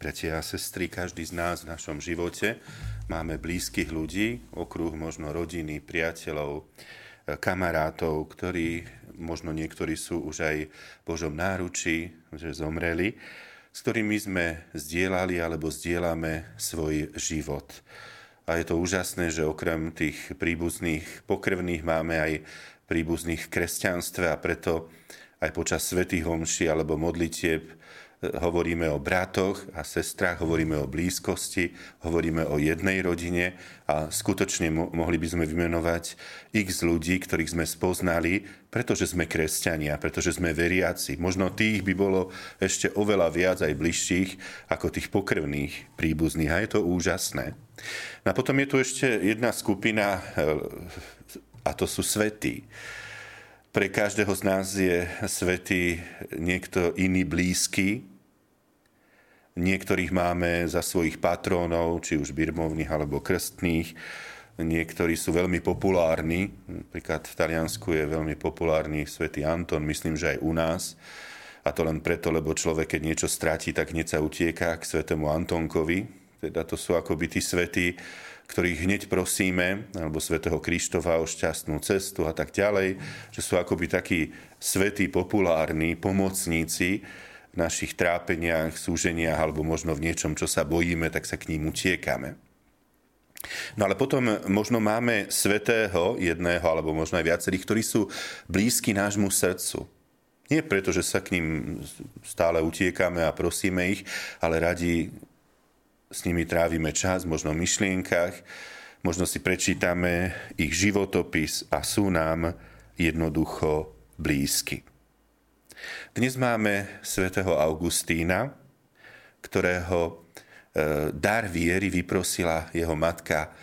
Bratia a sestry, každý z nás v našom živote máme blízkych ľudí, okruh možno rodiny, priateľov, kamarátov, ktorí, možno niektorí sú už aj v Božom náručí, že zomreli, s ktorými sme zdieľali alebo zdieľame svoj život. A je to úžasné, že okrem tých príbuzných pokrvných máme aj príbuzných v kresťanstve a preto aj počas svätých homší alebo modlitieb hovoríme o bratoch a sestrách, hovoríme o blízkosti, hovoríme o jednej rodine a skutočne mohli by sme vymenovať x ľudí, ktorých sme spoznali, pretože sme kresťania, pretože sme veriaci. Možno tých by bolo ešte oveľa viac aj bližších ako tých pokrvných príbuzných a je to úžasné. A potom je tu ešte jedna skupina a to sú svetí. Pre každého z nás je svetý niekto iný blízky, Niektorých máme za svojich patrónov, či už birmovných alebo krstných. Niektorí sú veľmi populárni. Napríklad v Taliansku je veľmi populárny svätý Anton, myslím, že aj u nás. A to len preto, lebo človek, keď niečo stratí, tak hneď sa utieka k svetému Antonkovi. Teda to sú akoby tí svätí, ktorých hneď prosíme, alebo svätého Krištofa o šťastnú cestu a tak ďalej, že sú akoby takí svätí populárni pomocníci, v našich trápeniach, súženiach alebo možno v niečom, čo sa bojíme, tak sa k ním utiekame. No ale potom možno máme svetého jedného, alebo možno aj viacerých, ktorí sú blízki nášmu srdcu. Nie preto, že sa k ním stále utiekame a prosíme ich, ale radi s nimi trávime čas, možno v myšlienkach, možno si prečítame ich životopis a sú nám jednoducho blízky. Dnes máme svätého Augustína, ktorého e, dar viery vyprosila jeho matka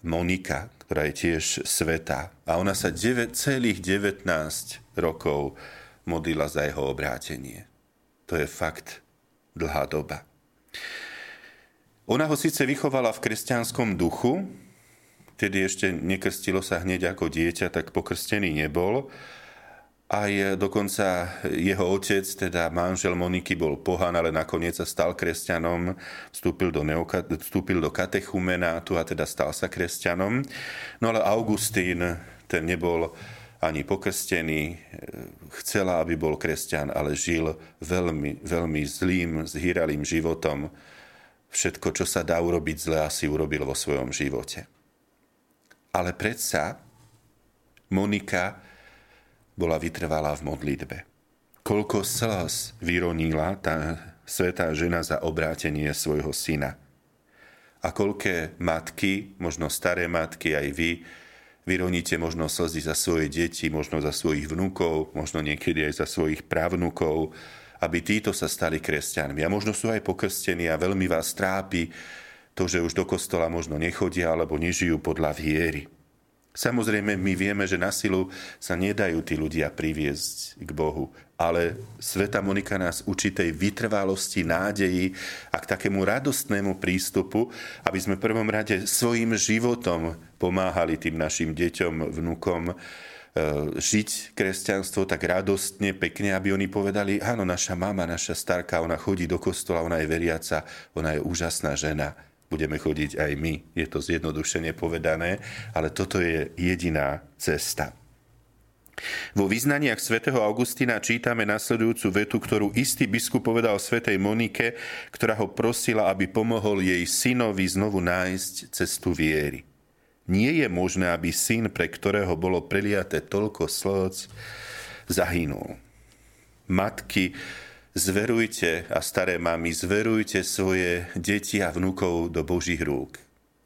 Monika, ktorá je tiež sveta. A ona sa 9, celých 19 rokov modlila za jeho obrátenie. To je fakt dlhá doba. Ona ho síce vychovala v kresťanskom duchu, tedy ešte nekrstilo sa hneď ako dieťa, tak pokrstený nebol, aj dokonca jeho otec, teda manžel Moniky, bol pohan, ale nakoniec sa stal kresťanom, vstúpil do, neoka- vstúpil do katechumenátu a teda stal sa kresťanom. No ale Augustín, ten nebol ani pokrstený, chcela, aby bol kresťan, ale žil veľmi, veľmi zlým, zhýralým životom. Všetko, čo sa dá urobiť zle, asi urobil vo svojom živote. Ale predsa Monika bola vytrvalá v modlitbe. Koľko slz vyronila tá svetá žena za obrátenie svojho syna. A koľké matky, možno staré matky, aj vy, vyroníte možno slzy za svoje deti, možno za svojich vnúkov, možno niekedy aj za svojich právnukov, aby títo sa stali kresťanmi. A možno sú aj pokrstení a veľmi vás trápi to, že už do kostola možno nechodia alebo nežijú podľa viery. Samozrejme, my vieme, že na silu sa nedajú tí ľudia priviesť k Bohu, ale Sveta Monika nás učí tej vytrvalosti, nádeji a k takému radostnému prístupu, aby sme v prvom rade svojim životom pomáhali tým našim deťom, vnukom, žiť kresťanstvo tak radostne, pekne, aby oni povedali, áno, naša mama, naša starka, ona chodí do kostola, ona je veriaca, ona je úžasná žena budeme chodiť aj my. Je to zjednodušene povedané, ale toto je jediná cesta. Vo vyznaniach svätého Augustína čítame nasledujúcu vetu, ktorú istý biskup povedal svätej Monike, ktorá ho prosila, aby pomohol jej synovi znovu nájsť cestu viery. Nie je možné, aby syn, pre ktorého bolo preliaté toľko slz, zahynul. Matky zverujte, a staré mami, zverujte svoje deti a vnúkov do Božích rúk.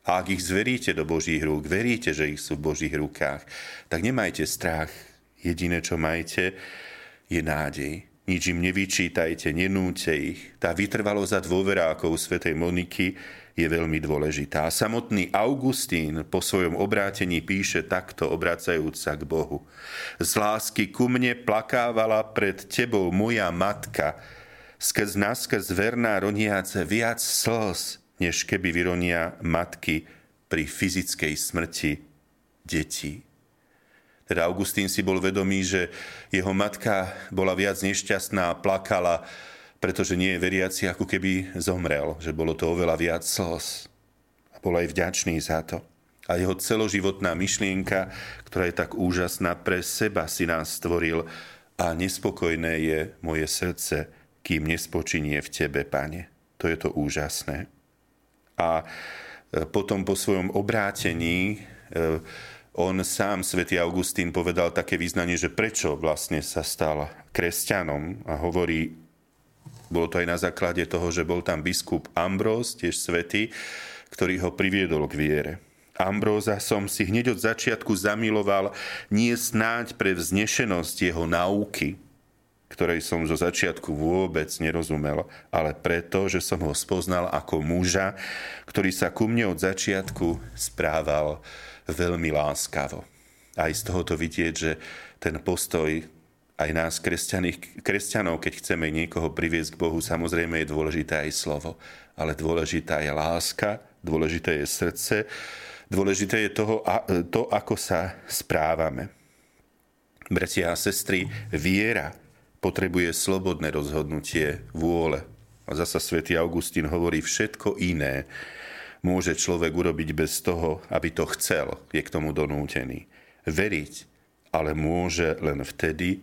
A ak ich zveríte do Božích rúk, veríte, že ich sú v Božích rukách, tak nemajte strach. Jediné, čo majte, je nádej. Nič im nevyčítajte, nenúte ich. Tá vytrvalo za dôvera ako u svätej Moniky je veľmi dôležitá. Samotný Augustín po svojom obrátení píše takto, obracajúc sa k Bohu. Z lásky ku mne plakávala pred tebou moja matka, skrz naskrz verná roniace viac slz, než keby vyronia matky pri fyzickej smrti detí. Teda Augustín si bol vedomý, že jeho matka bola viac nešťastná plakala pretože nie je veriaci, ako keby zomrel, že bolo to oveľa viac slz. A bol aj vďačný za to. A jeho celoživotná myšlienka, ktorá je tak úžasná, pre seba si nás stvoril a nespokojné je moje srdce, kým nespočinie v Tebe, Pane. To je to úžasné. A e, potom po svojom obrátení e, on sám, svätý Augustín, povedal také význanie, že prečo vlastne sa stal kresťanom a hovorí, bolo to aj na základe toho, že bol tam biskup Ambrós, tiež svätý, ktorý ho priviedol k viere. Ambróza som si hneď od začiatku zamiloval nie snáď pre vznešenosť jeho náuky, ktorej som zo začiatku vôbec nerozumel, ale preto, že som ho spoznal ako muža, ktorý sa ku mne od začiatku správal veľmi láskavo. Aj z tohoto vidieť, že ten postoj aj nás, kresťanov, keď chceme niekoho priviesť k Bohu, samozrejme je dôležité aj slovo, ale dôležitá je láska, dôležité je srdce, dôležité je toho, to, ako sa správame. Bratia a sestry, viera potrebuje slobodné rozhodnutie vôle. A zasa svätý Augustín hovorí, všetko iné môže človek urobiť bez toho, aby to chcel, je k tomu donútený. Veriť ale môže len vtedy,